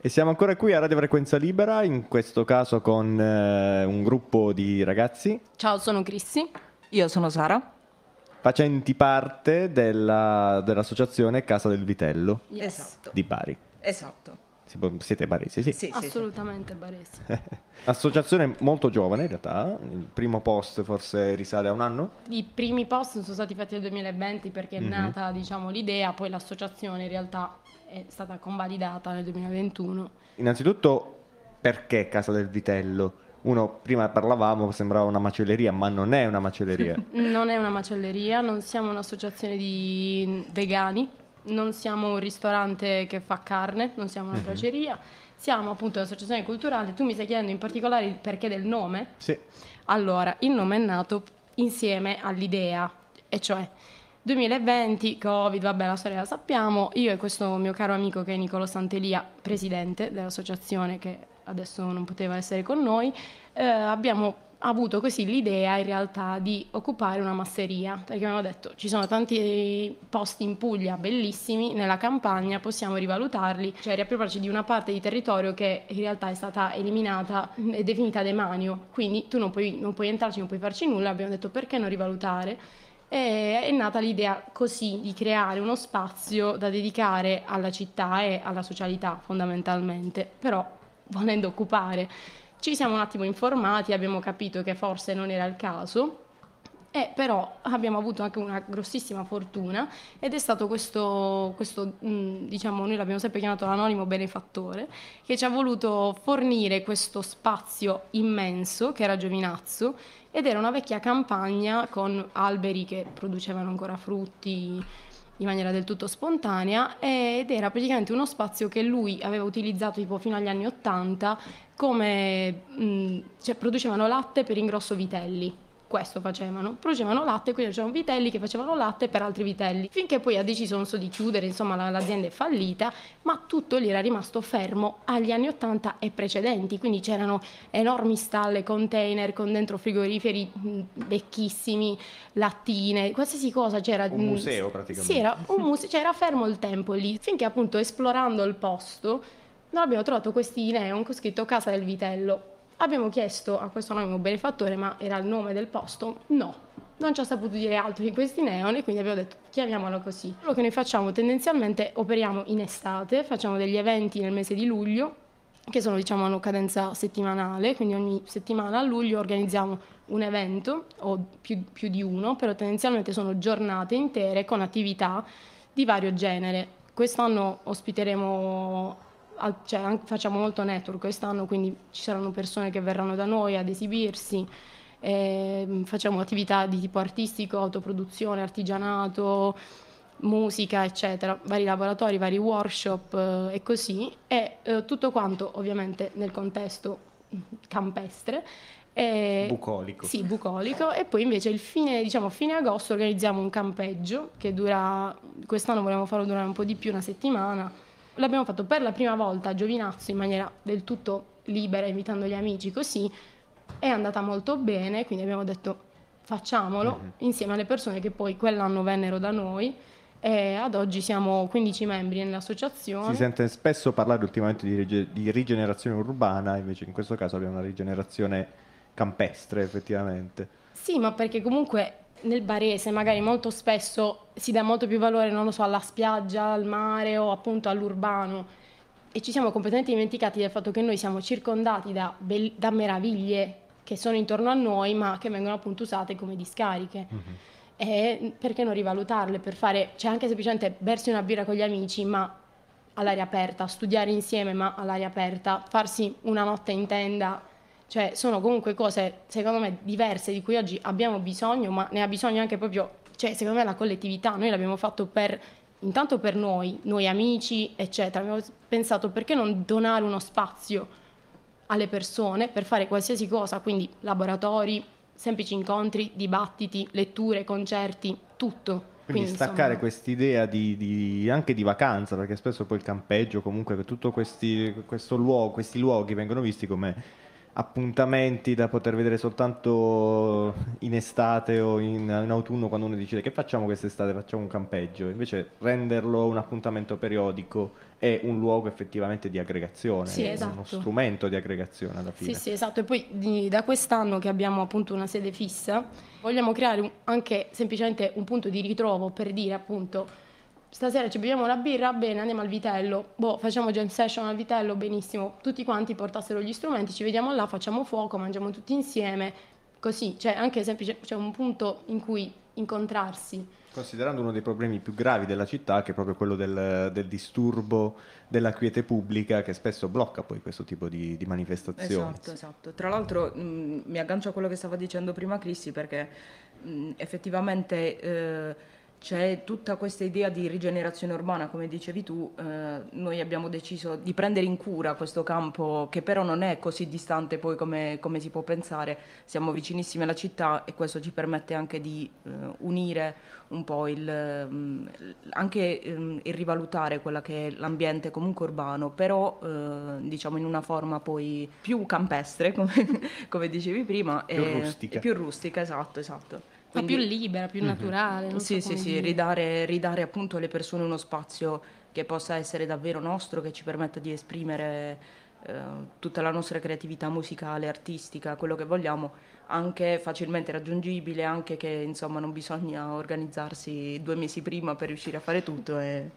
E siamo ancora qui a Radio Frequenza Libera, in questo caso con eh, un gruppo di ragazzi Ciao, sono Crissi. Io sono Sara. facenti parte della- dell'associazione Casa del Vitello Yes. Esatto. di Bari. Esatto. Siete baresi, sì. Sì, sì, sì. Assolutamente baresi. Associazione molto giovane in realtà, il primo post forse risale a un anno. I primi post sono stati fatti nel 2020 perché è Mhm. nata diciamo, l'idea, poi l'associazione in realtà è stata convalidata nel 2021. Innanzitutto perché Casa del Vitello? Uno, prima parlavamo, sembrava una macelleria, ma non è una macelleria. Non è una macelleria, non siamo un'associazione di vegani, non siamo un ristorante che fa carne, non siamo una braceria, siamo appunto un'associazione culturale. Tu mi stai chiedendo in particolare il perché del nome? sì. Allora, il nome è nato insieme all'idea, e cioè 2020, Covid, vabbè, la storia la sappiamo. Io e questo mio caro amico che è Nicolo Santelia, presidente dell'associazione che adesso non poteva essere con noi, eh, abbiamo avuto così l'idea in realtà di occupare una masseria, perché abbiamo detto ci sono tanti posti in Puglia bellissimi, nella campagna possiamo rivalutarli, cioè riappropriarci di una parte di territorio che in realtà è stata eliminata e definita demanio, quindi tu non puoi, non puoi entrarci, non puoi farci nulla, abbiamo detto perché non rivalutare? E è nata l'idea così di creare uno spazio da dedicare alla città e alla socialità fondamentalmente, però volendo occupare. Ci siamo un attimo informati, abbiamo capito che forse non era il caso, e però abbiamo avuto anche una grossissima fortuna ed è stato questo, questo, mh, diciamo, noi l'abbiamo sempre chiamato l'anonimo benefattore, che ci ha voluto fornire questo spazio immenso che era Giovinazzo ed era una vecchia campagna con alberi che producevano ancora frutti in maniera del tutto spontanea ed era praticamente uno spazio che lui aveva utilizzato tipo fino agli anni Ottanta come mh, cioè producevano latte per ingrosso vitelli. Questo facevano, producevano latte, quindi c'erano vitelli che facevano latte per altri vitelli, finché poi ha deciso non so di chiudere, insomma la- l'azienda è fallita, ma tutto lì era rimasto fermo agli anni 80 e precedenti, quindi c'erano enormi stalle, container con dentro frigoriferi vecchissimi, lattine, qualsiasi cosa c'era. Un museo, praticamente. Sì, era un museo, cioè era fermo il tempo lì, finché appunto esplorando il posto noi abbiamo trovato questi neon con scritto Casa del Vitello. Abbiamo chiesto a questo anonimo benefattore, ma era il nome del posto? No, non ci ha saputo dire altro di questi neon e quindi abbiamo detto chiamiamolo così. Quello che noi facciamo tendenzialmente operiamo in estate, facciamo degli eventi nel mese di luglio che sono diciamo hanno cadenza settimanale, quindi ogni settimana a luglio organizziamo un evento o più, più di uno, però tendenzialmente sono giornate intere con attività di vario genere. Quest'anno ospiteremo, cioè facciamo molto network quest'anno, quindi ci saranno persone che verranno da noi ad esibirsi. ehm, facciamo attività di tipo artistico, autoproduzione, artigianato, musica, eccetera, vari laboratori, vari workshop eh, e così, e eh, tutto quanto ovviamente nel contesto campestre. E- Bucolico. Sì, bucolico. E poi invece il fine, diciamo, fine agosto organizziamo un campeggio che dura, quest'anno volevamo farlo durare un po' di più, una settimana. L'abbiamo fatto per la prima volta a Giovinazzo in maniera del tutto libera, invitando gli amici così. È andata molto bene, quindi abbiamo detto facciamolo Mhm. insieme alle persone che poi quell'anno vennero da noi. E ad oggi siamo 15 membri nell'associazione. Si sente spesso parlare ultimamente di, rige- di rigenerazione urbana, invece in questo caso abbiamo una rigenerazione campestre effettivamente. Sì, ma perché comunque nel barese magari molto spesso si dà molto più valore, non lo so, alla spiaggia, al mare o appunto all'urbano. E ci siamo completamente dimenticati del fatto che noi siamo circondati da, bel- da meraviglie che sono intorno a noi ma che vengono appunto usate come discariche. E perché non rivalutarle? Per fare, cioè anche semplicemente bersi una birra con gli amici ma all'aria aperta, studiare insieme ma all'aria aperta, farsi una notte in tenda cioè, sono comunque cose, secondo me, diverse di cui oggi abbiamo bisogno, ma ne ha bisogno anche proprio, cioè, secondo me, la collettività. Noi l'abbiamo fatto per, intanto per noi, noi amici, eccetera. Abbiamo pensato perché non donare uno spazio alle persone per fare qualsiasi cosa, quindi laboratori, semplici incontri, dibattiti, letture, concerti, tutto. Quindi, staccare insomma, quest'idea di, di- anche di vacanza, perché spesso poi il campeggio, comunque tutto questi, questo luogo, questi luoghi vengono visti come appuntamenti da poter vedere soltanto in estate o in, in autunno quando uno decide che facciamo quest'estate, facciamo un campeggio, invece renderlo un appuntamento periodico è un luogo effettivamente di aggregazione, Sì, esatto. uno strumento di aggregazione alla fine. Sì, sì, esatto. E poi di- da quest'anno che abbiamo appunto una sede fissa, vogliamo creare un- anche semplicemente un punto di ritrovo per dire appunto stasera ci beviamo la birra, bene, andiamo al vitello, boh, facciamo jam session al vitello, benissimo, tutti quanti portassero gli strumenti, ci vediamo là, facciamo fuoco, mangiamo tutti insieme, così, cioè anche semplice, c'è un punto in cui incontrarsi. Considerando uno dei problemi più gravi della città, che è proprio quello del, del disturbo della quiete pubblica, che spesso blocca poi questo tipo di, di manifestazioni. Esatto, esatto. Tra l'altro mh, mi aggancio a quello che stava dicendo prima Cristi perché mh, effettivamente eh, c'è tutta questa idea di rigenerazione urbana, come dicevi tu, eh, noi abbiamo deciso di prendere in cura questo campo che però non è così distante poi come, come si può pensare, siamo vicinissimi alla città e questo ci permette anche di eh, unire un po' il, mh, anche ehm, il rivalutare quella che è l'ambiente comunque urbano, però eh, diciamo in una forma poi più campestre, come, come dicevi prima, Più e, rustica. e più rustica, esatto, esatto. Ma più libera, più naturale. non sì, so sì, sì, ridare, ridare appunto alle persone uno spazio che possa essere davvero nostro, che ci permetta di esprimere eh, tutta la nostra creatività musicale, artistica, quello che vogliamo, anche facilmente raggiungibile, anche che insomma non bisogna organizzarsi due mesi prima per riuscire a fare tutto. E...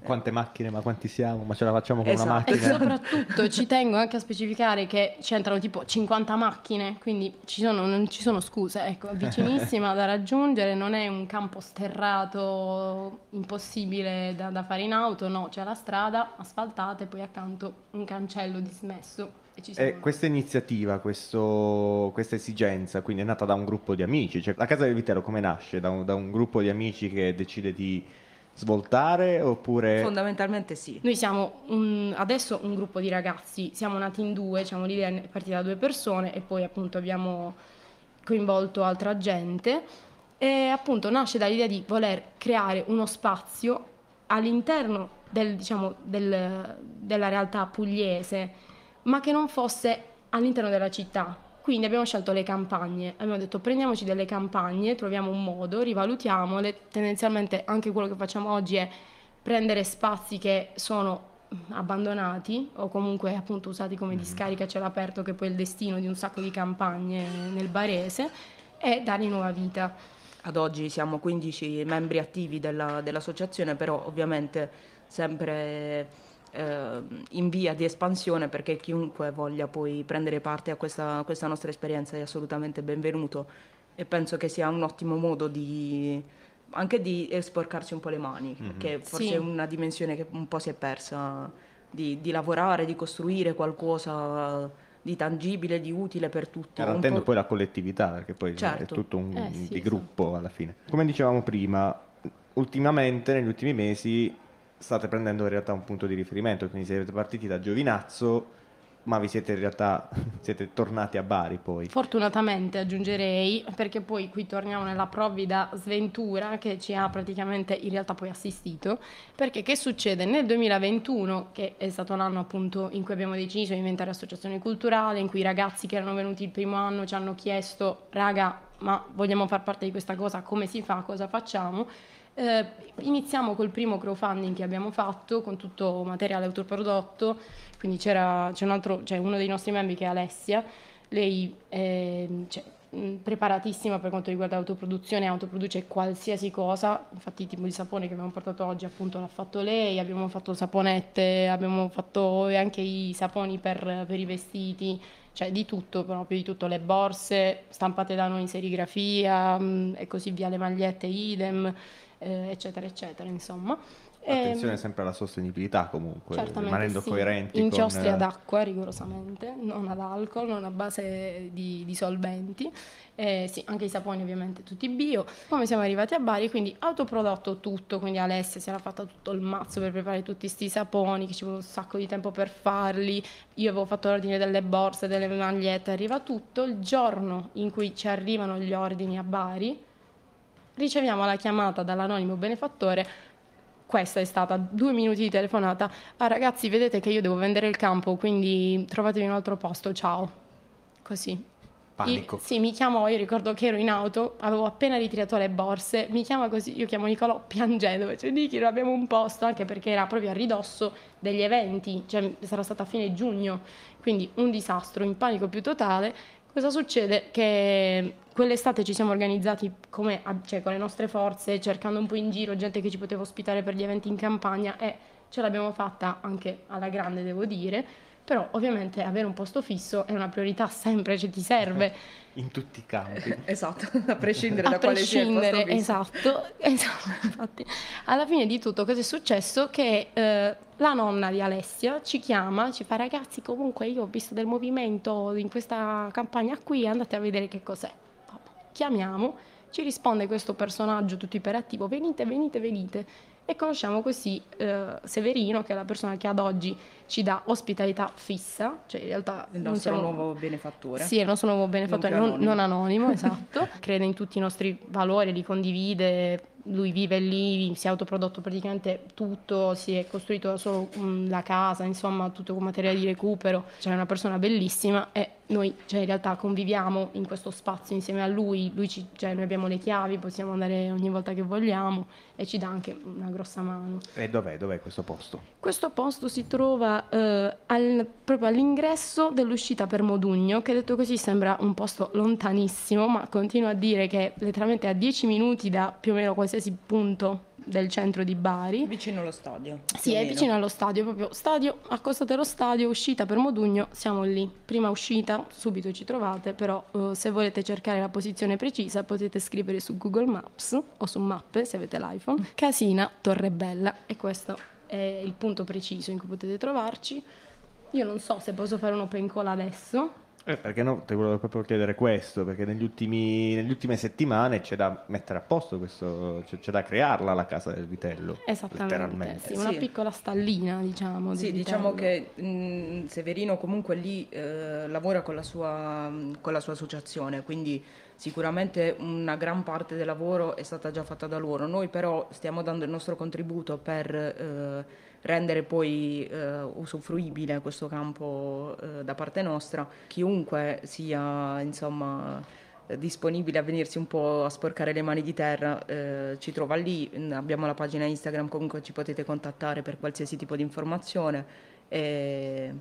Quante macchine, ma quanti siamo? Ma ce la facciamo con Esatto. una E macchina? soprattutto ci tengo anche a specificare che c'entrano tipo 50 macchine, quindi ci sono- non ci sono scuse, ecco, vicinissima da raggiungere, non è un campo sterrato impossibile da, da fare in auto, no, c'è la strada asfaltata e poi accanto un cancello dismesso. E. E questa iniziativa, questo- questa esigenza, quindi è nata da un gruppo di amici, cioè la Casa del Vitello come nasce? Da un, da un gruppo di amici che decide di svoltare oppure... Fondamentalmente sì. Noi siamo un- adesso un gruppo di ragazzi, siamo nati in due, diciamo l'idea è partita da due persone e poi appunto abbiamo coinvolto altra gente e appunto nasce dall'idea di voler creare uno spazio all'interno del, diciamo, del- della realtà pugliese, ma che non fosse all'interno della città. Quindi abbiamo scelto le campagne, abbiamo detto prendiamoci delle campagne, troviamo un modo, rivalutiamole, tendenzialmente anche quello che facciamo oggi è prendere spazi che sono abbandonati o comunque appunto usati come discarica a cielo aperto che poi è il destino di un sacco di campagne nel Barese e dargli nuova vita. Ad oggi siamo 15 membri attivi della- dell'associazione, però ovviamente sempre eh, in via di espansione perché chiunque voglia poi prendere parte a questa, questa nostra esperienza è assolutamente benvenuto e penso che sia un ottimo modo di anche di sporcarsi un po' le mani, che forse Sì. è una dimensione che un po' si è persa, di, di lavorare, di costruire qualcosa di tangibile, di utile per tutti. garantendo po'- poi la collettività, perché poi Certo. è tutto un Eh, sì, di gruppo alla fine. Come dicevamo prima, ultimamente, negli ultimi mesi, state prendendo in realtà un punto di riferimento, quindi siete partiti da Giovinazzo, ma vi siete in realtà siete tornati a Bari poi. Fortunatamente aggiungerei, perché poi qui torniamo nella provvida sventura che ci ha praticamente in realtà poi assistito, perché che succede nel 2021, che è stato l'anno appunto in cui abbiamo deciso di inventare associazione culturale, in cui i ragazzi che erano venuti il primo anno ci hanno chiesto, raga, ma vogliamo far parte di questa cosa, come si fa, cosa facciamo? Eh, iniziamo col primo crowdfunding che abbiamo fatto con tutto materiale autoprodotto, quindi c'era c'è un altro, c'è uno dei nostri membri che è Alessia, lei è cioè, mh, preparatissima per quanto riguarda l'autoproduzione, autoproduce qualsiasi cosa, infatti il tipo di sapone che abbiamo portato oggi appunto l'ha fatto lei, abbiamo fatto saponette, abbiamo fatto anche i saponi per, per i vestiti, cioè di tutto, proprio di tutto, le borse stampate da noi in serigrafia mh, e così via, le magliette idem, eh, eccetera, eccetera, insomma. Attenzione Ehm, sempre alla sostenibilità comunque, rimanendo sì. coerenti Inchiostri con... ad acqua rigorosamente, non ad alcol, non a base di, di solventi. Eh, sì, anche i saponi ovviamente tutti bio. Come siamo arrivati a Bari? Quindi autoprodotto tutto, quindi Alessia si era fatta tutto il mazzo per preparare tutti questi saponi, che ci vuole un sacco di tempo per farli. Io avevo fatto l'ordine delle borse, delle magliette, arriva tutto. Il giorno in cui ci arrivano gli ordini a Bari, riceviamo la chiamata dall'anonimo benefattore questa è stata due minuti di telefonata. Ah, ragazzi, vedete che io devo vendere il campo, quindi trovatevi un altro posto. Ciao. così. Panico. Io- sì, mi chiamò, io ricordo che ero in auto, avevo appena ritirato le borse, mi chiama così, io chiamo Nicolò piangendo, cioè Niki non abbiamo un posto, anche perché era proprio a ridosso degli eventi, cioè sarà stata a fine giugno, quindi un disastro, in panico più totale. Cosa succede? Che quell'estate ci siamo organizzati come, cioè, con le nostre forze, cercando un po' in giro gente che ci poteva ospitare per gli eventi in campagna e ce l'abbiamo fatta anche alla grande, devo dire però ovviamente avere un posto fisso è una priorità sempre, cioè ti serve. In tutti i campi. esatto, a prescindere a da quale sia il posto prescindere, fisso. esatto, esatto. Infatti, alla fine di tutto cosa è successo? Che eh, la nonna di Alessia ci chiama, ci fa ragazzi comunque io ho visto del movimento in questa campagna qui, andate a vedere che cos'è. Chiamiamo, ci risponde questo personaggio tutto iperattivo, venite, venite, venite. E conosciamo così eh, Severino, che è la persona che ad oggi ci dà ospitalità fissa, cioè in realtà Il non nostro siamo... nuovo benefattore. Sì, il nostro nuovo benefattore, Non non, non anonimo, esatto. Crede in tutti i nostri valori, li condivide, lui vive lì, si è autoprodotto praticamente tutto, si è costruito solo mm, la casa, insomma, tutto con materiale di recupero. Cioè è una persona bellissima e noi cioè, in realtà conviviamo in questo spazio insieme a lui, lui ci- cioè, noi abbiamo le chiavi, possiamo andare ogni volta che vogliamo e ci dà anche una grossa mano. E dov'è? Dov'è questo posto? Questo posto si trova eh, al- proprio all'ingresso dell'uscita per Modugno, che detto così sembra un posto lontanissimo, ma continuo a dire che letteralmente a 10 minuti da più o meno qualsiasi punto del centro di Bari. Vicino allo stadio. Sì, è vicino allo stadio, proprio stadio, accostate allo stadio, uscita per Modugno, siamo lì. Prima uscita, subito ci trovate, però eh, se volete cercare la posizione precisa potete scrivere su Google Maps o su Mappe se avete l'iPhone, Casina Torrebella e questo è il punto preciso in cui potete trovarci. Io non so se posso fare un open call adesso. Eh, perché no, ti volevo proprio chiedere questo, perché negli ultimi, nelle ultime settimane c'è da mettere a posto questo, c'è, c'è da crearla la casa del vitello. Esattamente, sì, una Sì. piccola stallina, diciamo. Sì, di diciamo che mh, Severino comunque lì eh, lavora con la, sua, con la sua associazione, quindi sicuramente una gran parte del lavoro è stata già fatta da loro. Noi però stiamo dando il nostro contributo per eh, rendere poi eh, usufruibile questo campo eh, da parte nostra. Chiunque sia, insomma disponibile a venirsi un po' a sporcare le mani di terra, eh, ci trova lì, abbiamo la pagina Instagram, comunque ci potete contattare per qualsiasi tipo di informazione e,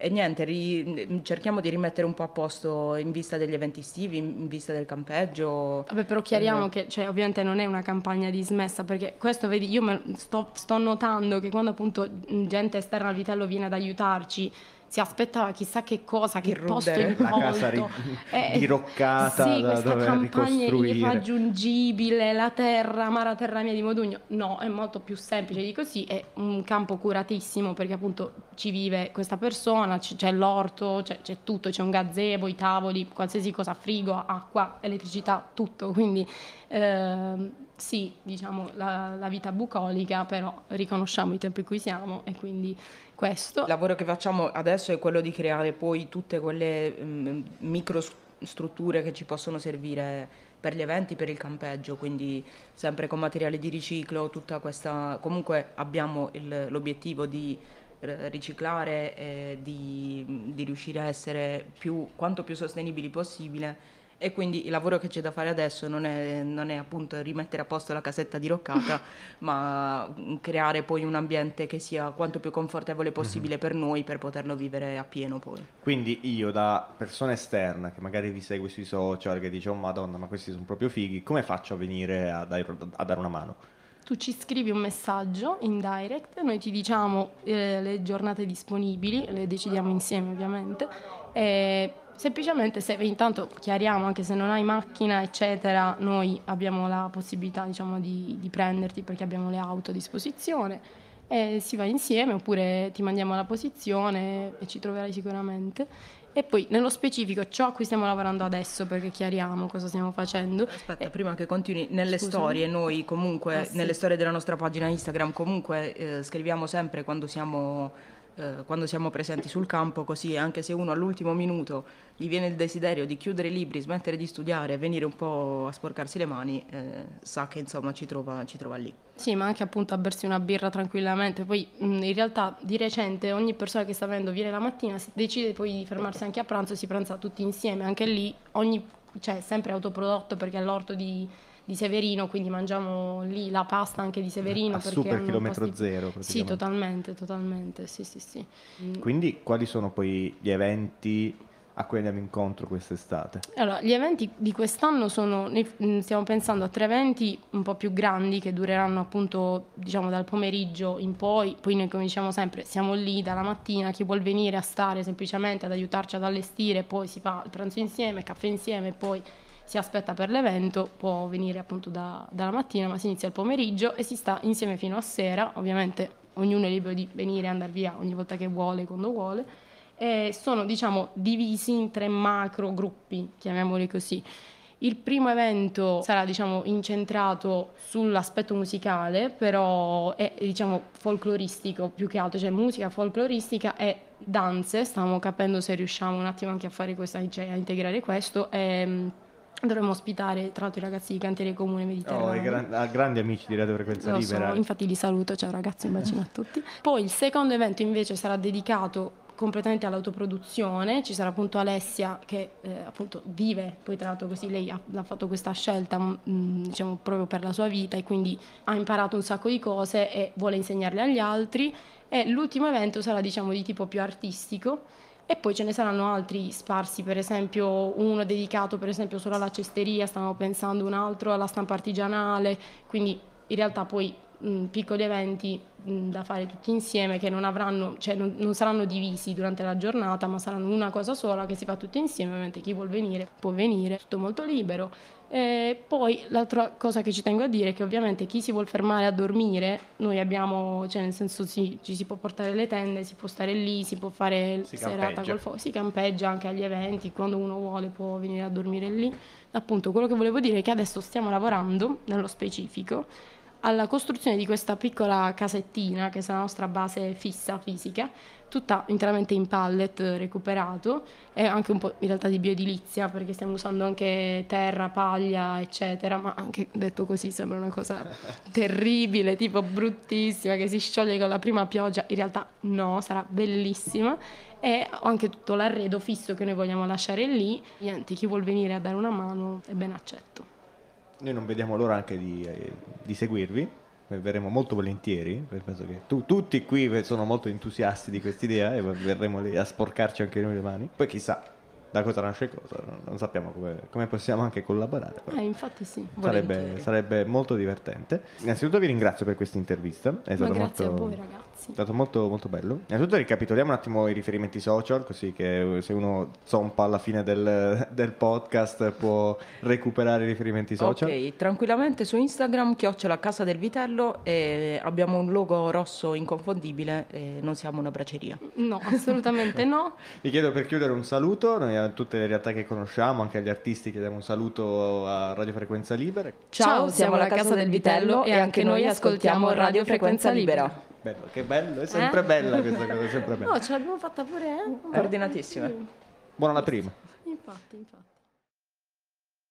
e niente, ri- cerchiamo di rimettere un po' a posto in vista degli eventi estivi, in vista del campeggio. Vabbè, però chiariamo Eh, che cioè, ovviamente non è una campagna dismessa, perché questo, vedi, io sto, sto notando che quando appunto mh, gente esterna al vitello viene ad aiutarci, si aspettava chissà che cosa, che Il posto incolto. Eh, diroccata sì, da questa campagna irraggiungibile, la terra, amara terra mia di Modugno. No, è molto più semplice di così, è un campo curatissimo perché appunto ci vive questa persona, c- c'è l'orto, c'è, c'è tutto, c'è un gazebo, i tavoli, qualsiasi cosa, frigo, acqua, elettricità, tutto. Quindi ehm, sì, diciamo la, la vita bucolica, però riconosciamo i tempi in cui siamo e quindi questo. Il lavoro che facciamo adesso è quello di creare poi tutte quelle mm, microstrutture che ci possono servire per gli eventi, per il campeggio, quindi sempre con materiale di riciclo, tutta questa... Comunque abbiamo il- l'obiettivo di eh, riciclare e di, di riuscire a essere più, quanto più sostenibili possibile e quindi il lavoro che c'è da fare adesso non è, non è appunto rimettere a posto la casetta diroccata, ma creare poi un ambiente che sia quanto più confortevole possibile per noi per poterlo vivere appieno poi. Quindi io da persona esterna che magari vi segue sui social, che dice oh madonna ma questi sono proprio fighi, come faccio a venire a dare, a dare una mano? Tu ci scrivi un messaggio in direct, noi ti diciamo eh, le giornate disponibili, le decidiamo insieme ovviamente. E semplicemente se intanto chiariamo, anche se non hai macchina, eccetera, noi abbiamo la possibilità diciamo, di, di prenderti perché abbiamo le auto a disposizione e si va insieme oppure ti mandiamo la posizione e ci troverai sicuramente. E poi nello specifico ciò a cui stiamo lavorando adesso perché chiariamo cosa stiamo facendo. Aspetta, Eh, prima che continui, nelle Scusami. storie noi comunque, Ah, sì. nelle storie della nostra pagina Instagram comunque eh, scriviamo sempre quando siamo eh, quando siamo presenti sul campo, così anche se uno all'ultimo minuto gli viene il desiderio di chiudere i libri, smettere di studiare e venire un po' a sporcarsi le mani, eh, sa che insomma ci trova, ci trova, lì. Sì, ma anche appunto a bersi una birra tranquillamente. Poi mh, in realtà di recente ogni persona che sta venendo viene la mattina, decide poi di fermarsi anche a pranzo e si pranza tutti insieme. Anche lì ogni, cioè sempre autoprodotto perché l'orto di di Severino, quindi mangiamo lì la pasta anche di Severino. A super chilometro posti... zero. Sì, totalmente, totalmente, sì, sì, sì. Quindi quali sono poi gli eventi a cui andiamo incontro quest'estate? Allora, gli eventi di quest'anno sono, mm, stiamo pensando a tre eventi un po' più grandi che dureranno appunto diciamo dal pomeriggio in poi, poi noi come diciamo sempre siamo lì dalla mattina, chi vuol venire a stare semplicemente ad aiutarci ad allestire, poi si fa il pranzo insieme, caffè insieme, poi si aspetta per l'evento, può venire appunto da, dalla mattina, ma si inizia il pomeriggio e si sta insieme fino a sera, ovviamente ognuno è libero di venire e andare via ogni volta che vuole, quando vuole, e sono diciamo divisi in tre macro gruppi, chiamiamoli così. Il primo evento sarà diciamo, incentrato sull'aspetto musicale, però è diciamo, folcloristico più che altro, cioè musica folcloristica e danze. Stiamo capendo se riusciamo un attimo anche a fare questa, cioè a integrare questo. E, Dovremmo ospitare tra l'altro i ragazzi di Cantiere Comune Mediterraneo. Oh, gran- grandi amici di Radio Frequenza Lo Libera. So, infatti li saluto, ciao ragazzi, un bacino a tutti. Poi il secondo evento invece sarà dedicato completamente all'autoproduzione, ci sarà appunto Alessia che eh, appunto vive, poi tra l'altro così lei ha, ha fatto questa scelta mh, mm, diciamo proprio per la sua vita e quindi ha imparato un sacco di cose e vuole insegnarle agli altri e l'ultimo evento sarà diciamo di tipo più artistico e poi ce ne saranno altri sparsi, per esempio uno dedicato per esempio solo alla cesteria, stavamo pensando un altro alla stampa artigianale, quindi in realtà poi mh, piccoli eventi mh, da fare tutti insieme che non, avranno, cioè non, non, saranno divisi durante la giornata, ma saranno una cosa sola che si fa tutti insieme, ovviamente chi vuol venire può venire, tutto molto libero e poi l'altra cosa che ci tengo a dire è che ovviamente chi si vuole fermare a dormire, noi abbiamo, cioè nel senso sì, ci si può portare le tende, si può stare lì, si può fare si serata campeggia. col fuoco, si campeggia anche agli eventi, quando uno vuole può venire a dormire lì. Appunto, quello che volevo dire è che adesso stiamo lavorando, nello specifico, alla costruzione di questa piccola casettina, che sarà la nostra base fissa, fisica, tutta interamente in pallet recuperato. E anche un po' in realtà di bioedilizia perché stiamo usando anche terra, paglia eccetera ma anche detto così sembra una cosa terribile tipo bruttissima che si scioglie con la prima pioggia. In realtà no, sarà bellissima. E anche tutto l'arredo fisso che noi vogliamo lasciare lì. Niente, chi vuol venire a dare una mano è ben accetto. Noi non vediamo l'ora anche di, eh, di seguirvi verremo molto volentieri, penso che tu, tutti qui sono molto entusiasti di questa idea e verremo lì a sporcarci anche noi le mani. Poi chissà, da cosa nasce cosa, non sappiamo come, come possiamo anche collaborare. Eh, infatti sì. Sarebbe, sarebbe, molto divertente. Innanzitutto vi ringrazio per questa intervista. È stato grazie molto, a voi ragazzi. È stato molto, molto bello. Innanzitutto ricapitoliamo un attimo i riferimenti social, così che se uno zompa alla fine del, del podcast può recuperare i riferimenti social. Ok, tranquillamente su Instagram, chiocciola Casa del Vitello e abbiamo un logo rosso inconfondibile e non siamo una braceria. No, assolutamente no. Vi chiedo per chiudere un saluto. Noi a tutte le realtà che conosciamo, anche agli artisti chiediamo un saluto a Radio Frequenza Libera. Ciao, siamo la Casa del Vitello e anche noi ascoltiamo Radio Frequenza Libera. Bello, che bello, è sempre eh? bella questa cosa, è sempre bella. No, ce l'abbiamo fatta pure, eh? Ordinatissima. Buona la prima. Infatti, infatti.